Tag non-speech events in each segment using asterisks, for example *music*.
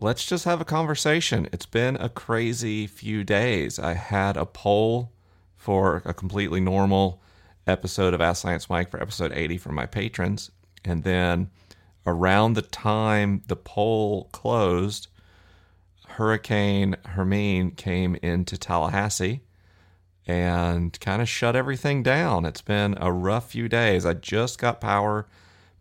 let's just have a conversation. It's been a crazy few days. I had a poll for a completely normal episode of Ask Science Mike for episode 80 from my patrons. And then around the time the poll closed, Hurricane Hermine came into Tallahassee and kind of shut everything down. It's been a rough few days. I just got power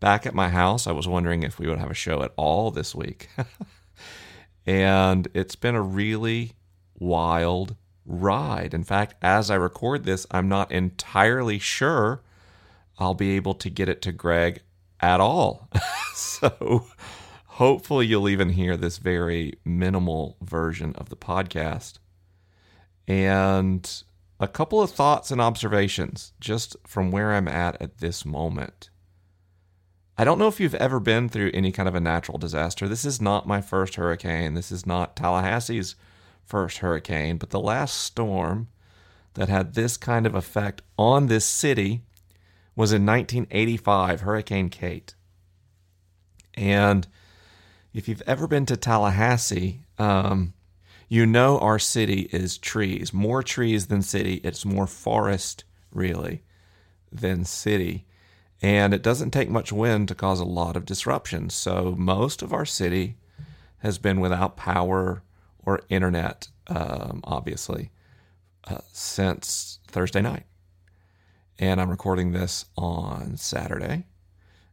back at my house. I was wondering if we would have a show at all this week. *laughs* and it's been a really wild ride. In fact, as I record this, I'm not entirely sure I'll be able to get it to Greg at all. *laughs* so hopefully, you'll even hear this very minimal version of the podcast. And a couple of thoughts and observations just from where I'm at at this moment. I don't know if you've ever been through any kind of a natural disaster. This is not my first hurricane. This is not Tallahassee's first hurricane, but the last storm that had this kind of effect on this city was in 1985, Hurricane Kate. And if you've ever been to Tallahassee, um, you know our city is trees, more trees than city. It's more forest, really, than city. And it doesn't take much wind to cause a lot of disruption. So most of our city has been without power or internet, um, obviously, uh, since Thursday night. And I'm recording this on Saturday.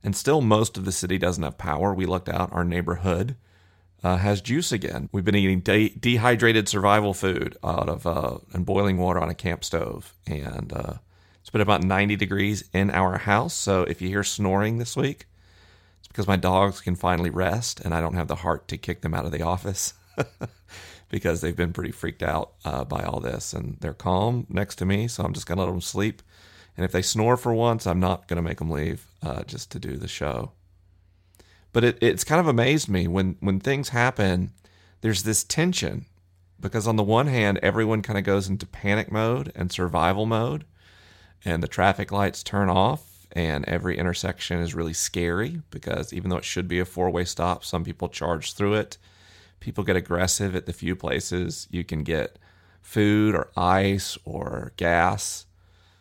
And still, most of the city doesn't have power. We looked out, our neighborhood uh, has juice again. We've been eating de- dehydrated survival food out of uh, and boiling water on a camp stove. And uh, it's been about 90 degrees in our house. So if you hear snoring this week, it's because my dogs can finally rest and I don't have the heart to kick them out of the office. *laughs* because they've been pretty freaked out uh, by all this and they're calm next to me. So I'm just going to let them sleep. And if they snore for once, I'm not going to make them leave uh, just to do the show. But it, it's kind of amazed me when, when things happen, there's this tension because, on the one hand, everyone kind of goes into panic mode and survival mode, and the traffic lights turn off, and every intersection is really scary because even though it should be a four way stop, some people charge through it people get aggressive at the few places you can get food or ice or gas.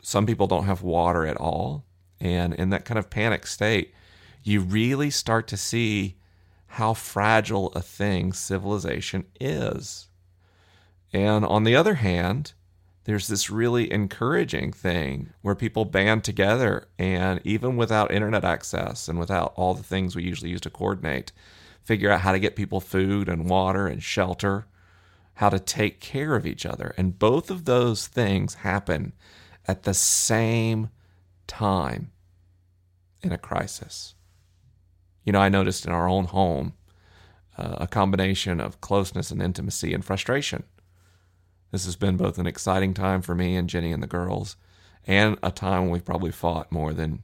Some people don't have water at all. And in that kind of panic state, you really start to see how fragile a thing civilization is. And on the other hand, there's this really encouraging thing where people band together and even without internet access and without all the things we usually use to coordinate, figure out how to get people food and water and shelter, how to take care of each other. And both of those things happen at the same time in a crisis. You know, I noticed in our own home uh, a combination of closeness and intimacy and frustration. This has been both an exciting time for me and Jenny and the girls, and a time when we've probably fought more than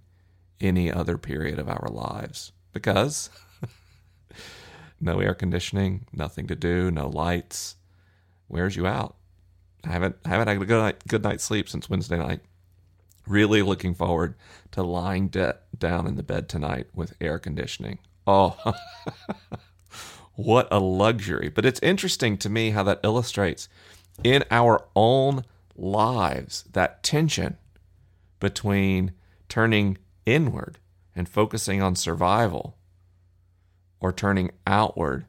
any other period of our lives because *laughs* no air conditioning, nothing to do, no lights. Wears you out. I haven't I haven't had a good night, good night's sleep since Wednesday night. Really looking forward to lying de- down in the bed tonight with air conditioning. Oh, *laughs* what a luxury! But it's interesting to me how that illustrates in our own lives that tension between turning inward and focusing on survival or turning outward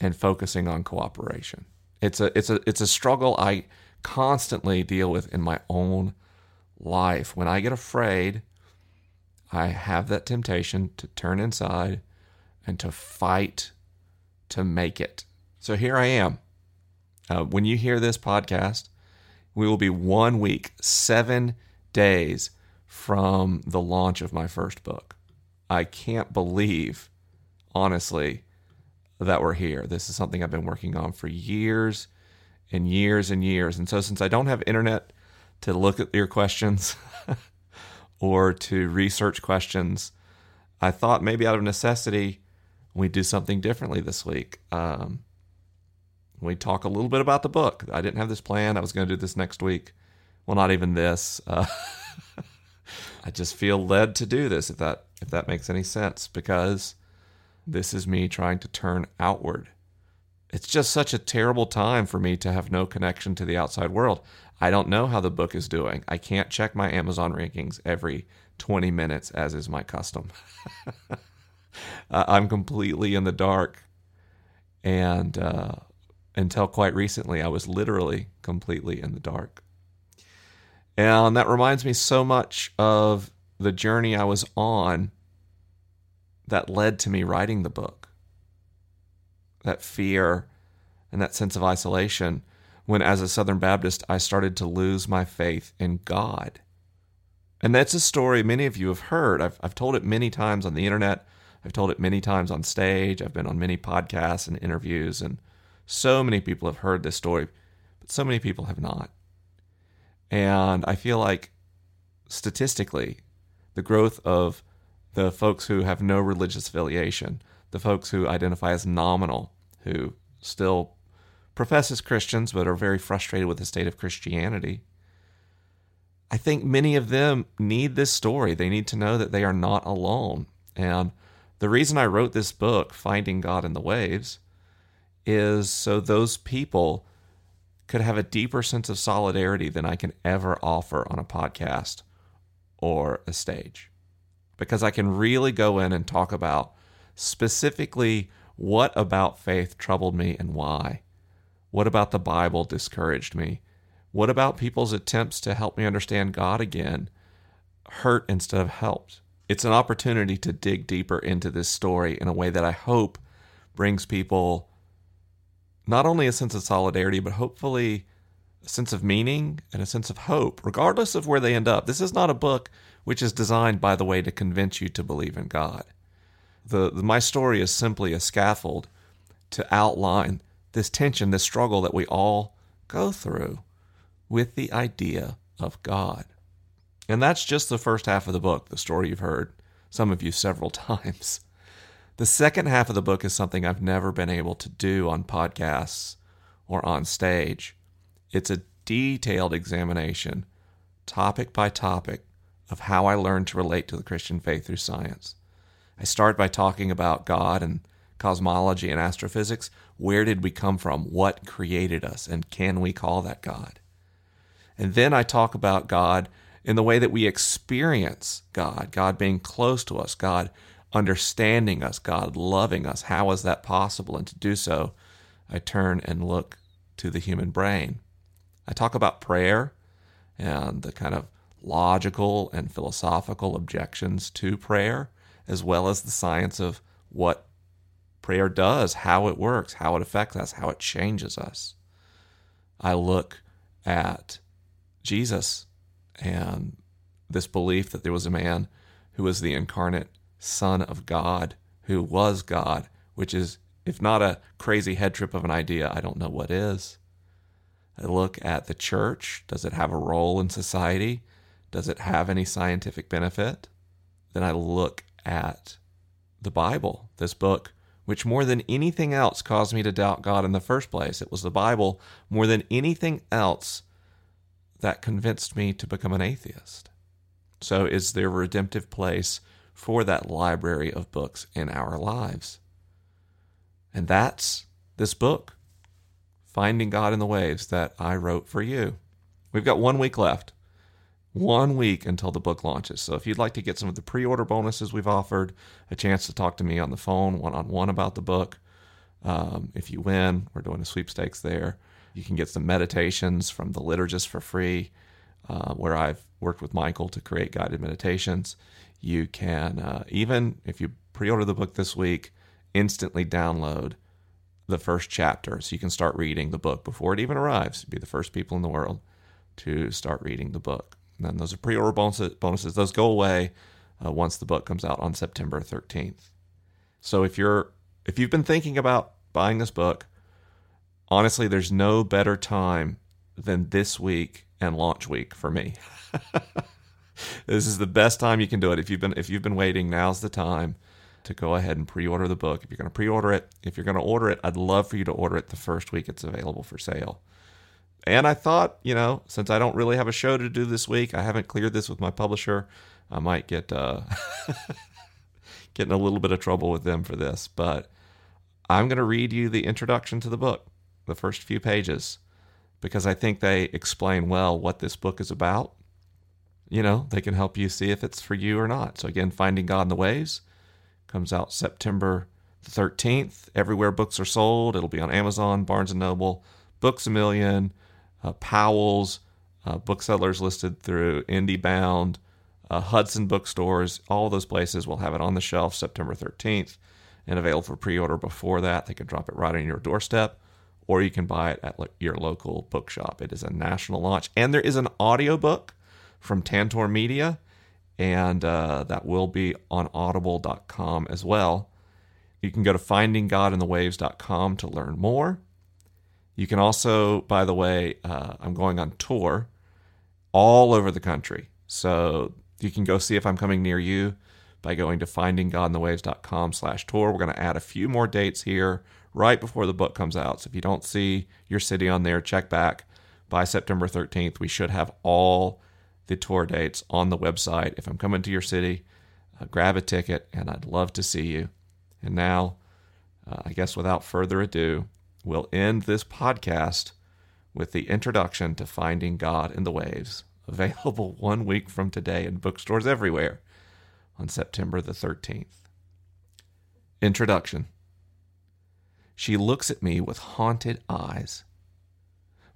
and focusing on cooperation. It's a it's a it's a struggle I constantly deal with in my own life. When I get afraid, I have that temptation to turn inside and to fight to make it. So here I am. Uh, when you hear this podcast, we will be one week, seven days from the launch of my first book. I can't believe honestly, that we're here. This is something I've been working on for years and years and years. And so, since I don't have internet to look at your questions *laughs* or to research questions, I thought maybe out of necessity, we'd do something differently this week. Um, we talk a little bit about the book. I didn't have this plan. I was going to do this next week. Well, not even this. Uh, *laughs* I just feel led to do this. If that if that makes any sense, because this is me trying to turn outward it's just such a terrible time for me to have no connection to the outside world. I don't know how the book is doing. I can't check my Amazon rankings every 20 minutes, as is my custom. *laughs* I'm completely in the dark. And uh, until quite recently, I was literally completely in the dark. And that reminds me so much of the journey I was on that led to me writing the book. That fear and that sense of isolation when, as a Southern Baptist, I started to lose my faith in God. And that's a story many of you have heard. I've, I've told it many times on the internet. I've told it many times on stage. I've been on many podcasts and interviews, and so many people have heard this story, but so many people have not. And I feel like statistically, the growth of the folks who have no religious affiliation, the folks who identify as nominal, who still profess as Christians but are very frustrated with the state of Christianity. I think many of them need this story. They need to know that they are not alone. And the reason I wrote this book, Finding God in the Waves, is so those people could have a deeper sense of solidarity than I can ever offer on a podcast or a stage. Because I can really go in and talk about specifically what about faith troubled me and why? What about the Bible discouraged me? What about people's attempts to help me understand God again hurt instead of helped? It's an opportunity to dig deeper into this story in a way that I hope brings people not only a sense of solidarity, but hopefully a sense of meaning and a sense of hope, regardless of where they end up. This is not a book which is designed, by the way, to convince you to believe in God. The, the, my story is simply a scaffold to outline this tension, this struggle that we all go through with the idea of God. And that's just the first half of the book, the story you've heard, some of you several *laughs* times. The second half of the book is something I've never been able to do on podcasts or on stage. It's a detailed examination, topic by topic, of how I learned to relate to the Christian faith through science. I start by talking about God and cosmology and astrophysics. Where did we come from? What created us? And can we call that God? And then I talk about God in the way that we experience God, God being close to us, God understanding us, God loving us. How is that possible? And to do so, I turn and look to the human brain. I talk about prayer and the kind of logical and philosophical objections to prayer as well as the science of what prayer does, how it works, how it affects us, how it changes us. I look at Jesus and this belief that there was a man who was the incarnate Son of God, who was God, which is, if not a crazy head trip of an idea, I don't know what is. I look at the church. Does it have a role in society? Does it have any scientific benefit? Then I look at the Bible, this book, which more than anything else caused me to doubt God in the first place. It was the Bible more than anything else that convinced me to become an atheist. So, is there a redemptive place for that library of books in our lives? And that's this book, Finding God in the Waves, that I wrote for you. We've got one week left one week until the book launches. So if you'd like to get some of the pre order bonuses we've offered, a chance to talk to me on the phone one on one about the book, um, if you win, we're doing a sweepstakes there. You can get some meditations from the liturgist for free, uh, where I've worked with Michael to create guided meditations. You can, uh, even if you pre order the book this week, instantly download the first chapter so you can start reading the book before it even arrives. You'd Be the first people in the world to start reading the book. And then those are pre-order bonuses. bonuses. Those go away uh, once the book comes out on September 13th. So if you're if you've been thinking about buying this book, honestly, there's no better time than this week and launch week for me. *laughs* this is the best time you can do it. If you've been if you've been waiting, now's the time to go ahead and pre-order the book. If you're going to pre-order it, if you're going to order it, I'd love for you to order it the first week it's available for sale. And I thought, you know, since I don't really have a show to do this week, I haven't cleared this with my publisher. I might get uh, *laughs* get in a little bit of trouble with them for this, but I'm going to read you the introduction to the book, the first few pages, because I think they explain well what this book is about. You know, they can help you see if it's for you or not. So, again, Finding God in the Waves comes out September 13th. Everywhere books are sold, it'll be on Amazon, Barnes and Noble, Books a Million, uh, Powell's, uh, booksellers listed through IndieBound, uh, Hudson bookstores. All those places will have it on the shelf September 13th and available for pre-order before that. They can drop it right on your doorstep, or you can buy it at your local bookshop. It is a national launch, and there is an audiobook from Tantor Media, and uh, that will be on Audible.com as well. You can go to FindingGodInTheWaves.com to learn more. You can also, by the way, uh, I'm going on tour all over the country, so you can go see if I'm coming near you by going to findinggodinthewaves.com slash tour. We're going to add a few more dates here right before the book comes out. So if you don't see your city on there, check back by September 13th. We should have all the tour dates on the website. If I'm coming to your city, uh, grab a ticket and I'd love to see you. And now, uh, I guess without further ado, we'll end this podcast with the introduction to Finding God in the Waves, *laughs* available one week from today in bookstores everywhere on September the 13th. Introduction She looks at me with haunted eyes.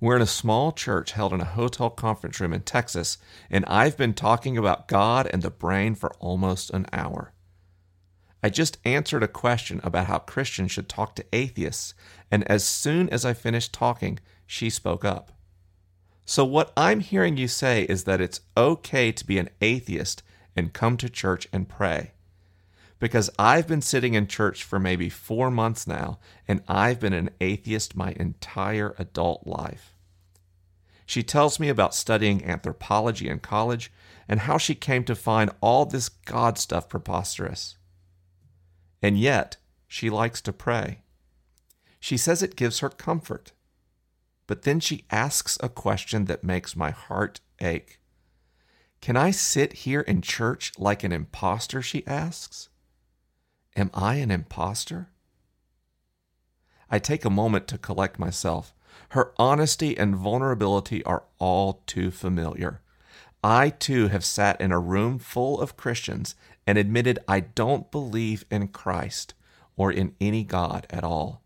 We're in a small church held in a hotel conference room in Texas, and I've been talking about God and the brain for almost an hour. I just answered a question about how Christians should talk to atheists, and as soon as I finished talking, she spoke up. So, what I'm hearing you say is that it's okay to be an atheist and come to church and pray. Because I've been sitting in church for maybe four months now, and I've been an atheist my entire adult life. She tells me about studying anthropology in college and how she came to find all this God stuff preposterous. And yet, she likes to pray. She says it gives her comfort. But then she asks a question that makes my heart ache. Can I sit here in church like an impostor? She asks. Am I an impostor? I take a moment to collect myself. Her honesty and vulnerability are all too familiar. I too have sat in a room full of Christians and admitted I don't believe in Christ or in any God at all.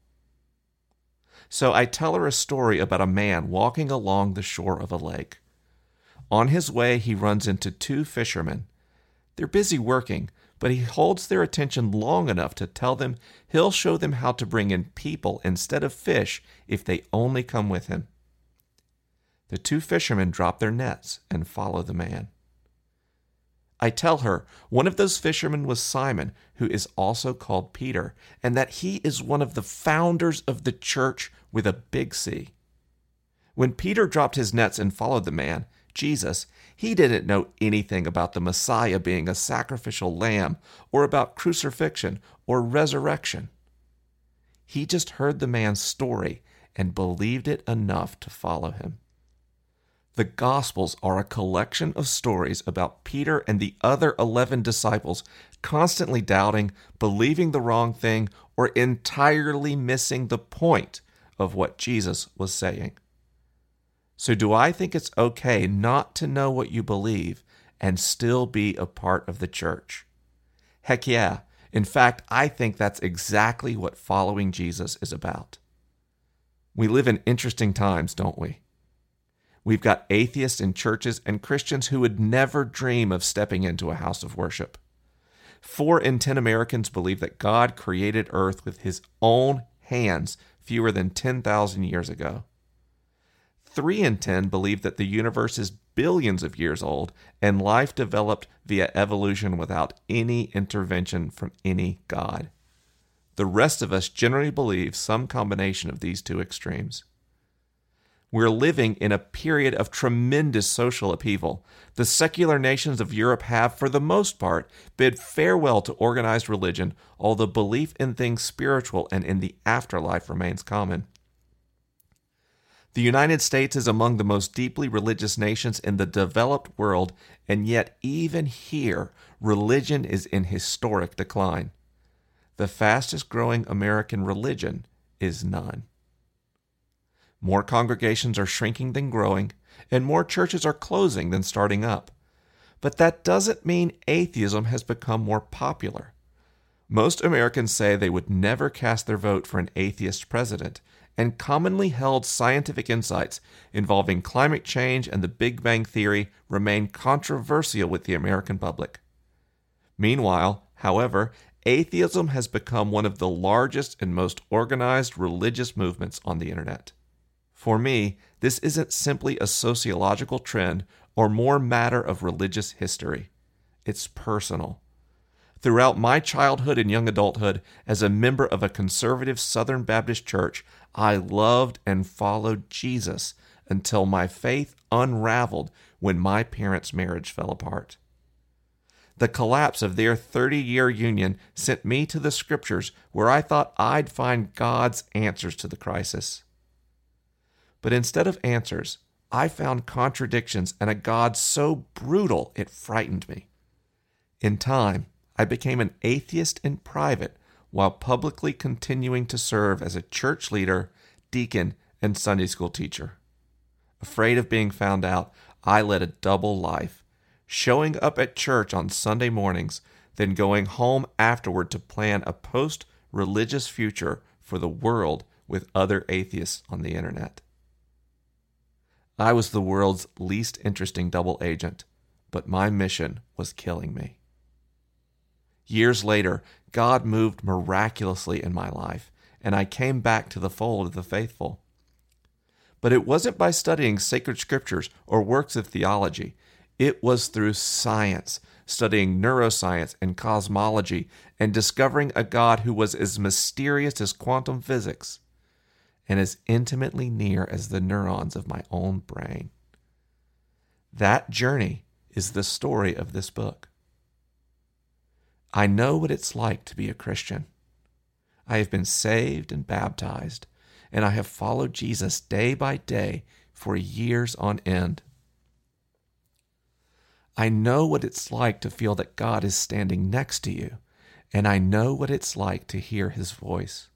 So I tell her a story about a man walking along the shore of a lake. On his way, he runs into two fishermen. They're busy working, but he holds their attention long enough to tell them he'll show them how to bring in people instead of fish if they only come with him. The two fishermen drop their nets and follow the man. I tell her one of those fishermen was Simon, who is also called Peter, and that he is one of the founders of the church with a big C. When Peter dropped his nets and followed the man, Jesus, he didn't know anything about the Messiah being a sacrificial lamb or about crucifixion or resurrection. He just heard the man's story and believed it enough to follow him. The Gospels are a collection of stories about Peter and the other 11 disciples constantly doubting, believing the wrong thing, or entirely missing the point of what Jesus was saying. So, do I think it's okay not to know what you believe and still be a part of the church? Heck yeah. In fact, I think that's exactly what following Jesus is about. We live in interesting times, don't we? We've got atheists in churches and Christians who would never dream of stepping into a house of worship. Four in ten Americans believe that God created earth with his own hands fewer than 10,000 years ago. 3 in 10 believe that the universe is billions of years old and life developed via evolution without any intervention from any God. The rest of us generally believe some combination of these two extremes. We're living in a period of tremendous social upheaval. The secular nations of Europe have, for the most part, bid farewell to organized religion, although belief in things spiritual and in the afterlife remains common. The United States is among the most deeply religious nations in the developed world, and yet, even here, religion is in historic decline. the fastest growing American religion is none. More congregations are shrinking than growing, and more churches are closing than starting up. But that doesn't mean atheism has become more popular. Most Americans say they would never cast their vote for an atheist president, and commonly held scientific insights involving climate change and the Big Bang Theory remain controversial with the American public. Meanwhile, however, atheism has become one of the largest and most organized religious movements on the internet. For me, this isn't simply a sociological trend or more matter of religious history. It's personal. Throughout my childhood and young adulthood, as a member of a conservative Southern Baptist church, I loved and followed Jesus until my faith unraveled when my parents' marriage fell apart. The collapse of their 30 year union sent me to the scriptures where I thought I'd find God's answers to the crisis. But instead of answers, I found contradictions and a God so brutal it frightened me. In time, I became an atheist in private while publicly continuing to serve as a church leader, deacon, and Sunday school teacher. Afraid of being found out, I led a double life, showing up at church on Sunday mornings, then going home afterward to plan a post religious future for the world with other atheists on the internet. I was the world's least interesting double agent, but my mission was killing me. Years later, God moved miraculously in my life, and I came back to the fold of the faithful. But it wasn't by studying sacred scriptures or works of theology. It was through science, studying neuroscience and cosmology, and discovering a God who was as mysterious as quantum physics and as intimately near as the neurons of my own brain. That journey is the story of this book. I know what it's like to be a Christian. I have been saved and baptized, and I have followed Jesus day by day for years on end. I know what it's like to feel that God is standing next to you, and I know what it's like to hear his voice.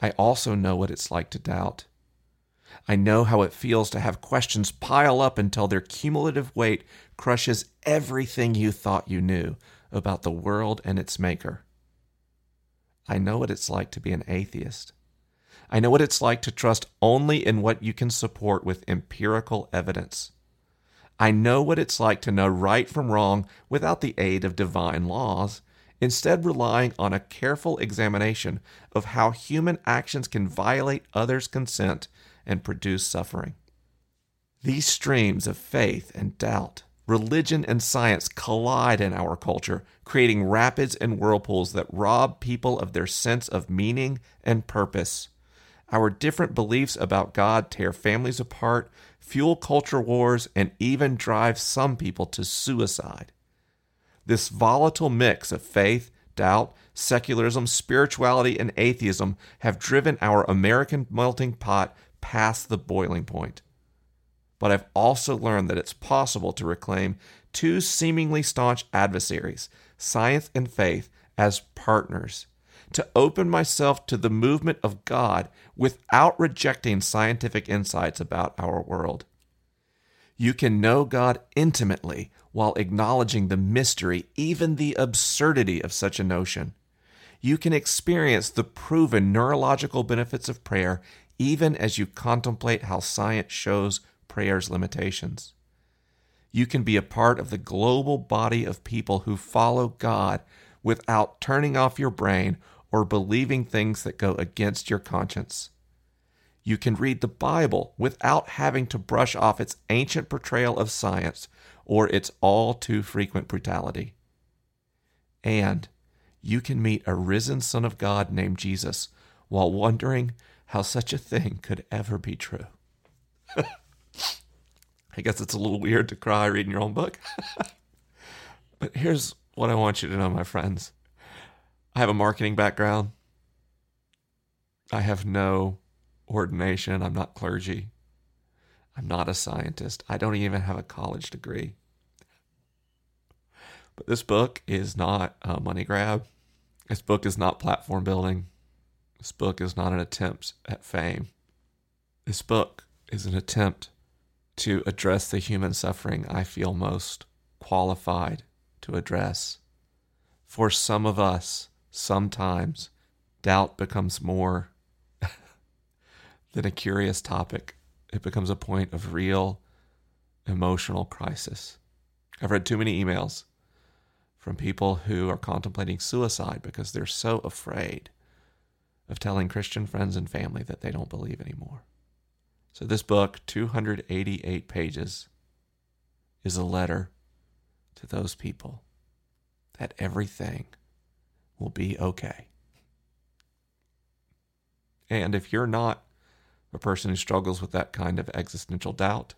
I also know what it's like to doubt. I know how it feels to have questions pile up until their cumulative weight crushes everything you thought you knew about the world and its maker. I know what it's like to be an atheist. I know what it's like to trust only in what you can support with empirical evidence. I know what it's like to know right from wrong without the aid of divine laws instead relying on a careful examination of how human actions can violate others' consent and produce suffering. These streams of faith and doubt, religion and science collide in our culture, creating rapids and whirlpools that rob people of their sense of meaning and purpose. Our different beliefs about God tear families apart, fuel culture wars, and even drive some people to suicide. This volatile mix of faith, doubt, secularism, spirituality, and atheism have driven our American melting pot past the boiling point. But I've also learned that it's possible to reclaim two seemingly staunch adversaries, science and faith, as partners, to open myself to the movement of God without rejecting scientific insights about our world. You can know God intimately while acknowledging the mystery, even the absurdity of such a notion. You can experience the proven neurological benefits of prayer even as you contemplate how science shows prayer's limitations. You can be a part of the global body of people who follow God without turning off your brain or believing things that go against your conscience. You can read the Bible without having to brush off its ancient portrayal of science or its all too frequent brutality. And you can meet a risen Son of God named Jesus while wondering how such a thing could ever be true. *laughs* I guess it's a little weird to cry reading your own book. *laughs* but here's what I want you to know, my friends I have a marketing background, I have no ordination. I'm not clergy. I'm not a scientist. I don't even have a college degree. But this book is not a money grab. This book is not platform building. This book is not an attempt at fame. This book is an attempt to address the human suffering I feel most qualified to address. For some of us, sometimes doubt becomes more *laughs* than a curious topic, it becomes a point of real emotional crisis. I've read too many emails from people who are contemplating suicide because they're so afraid of telling Christian friends and family that they don't believe anymore. So, this book, 288 pages, is a letter to those people that everything will be okay. And if you're not a person who struggles with that kind of existential doubt,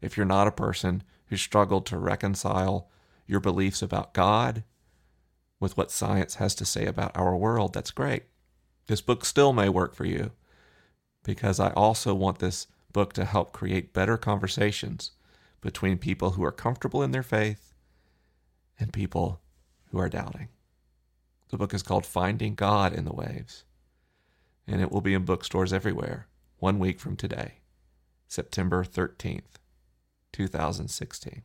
if you're not a person who struggled to reconcile your beliefs about God with what science has to say about our world, that's great. This book still may work for you because I also want this book to help create better conversations between people who are comfortable in their faith and people who are doubting. The book is called Finding God in the Waves, and it will be in bookstores everywhere one week from today, September 13th, 2016.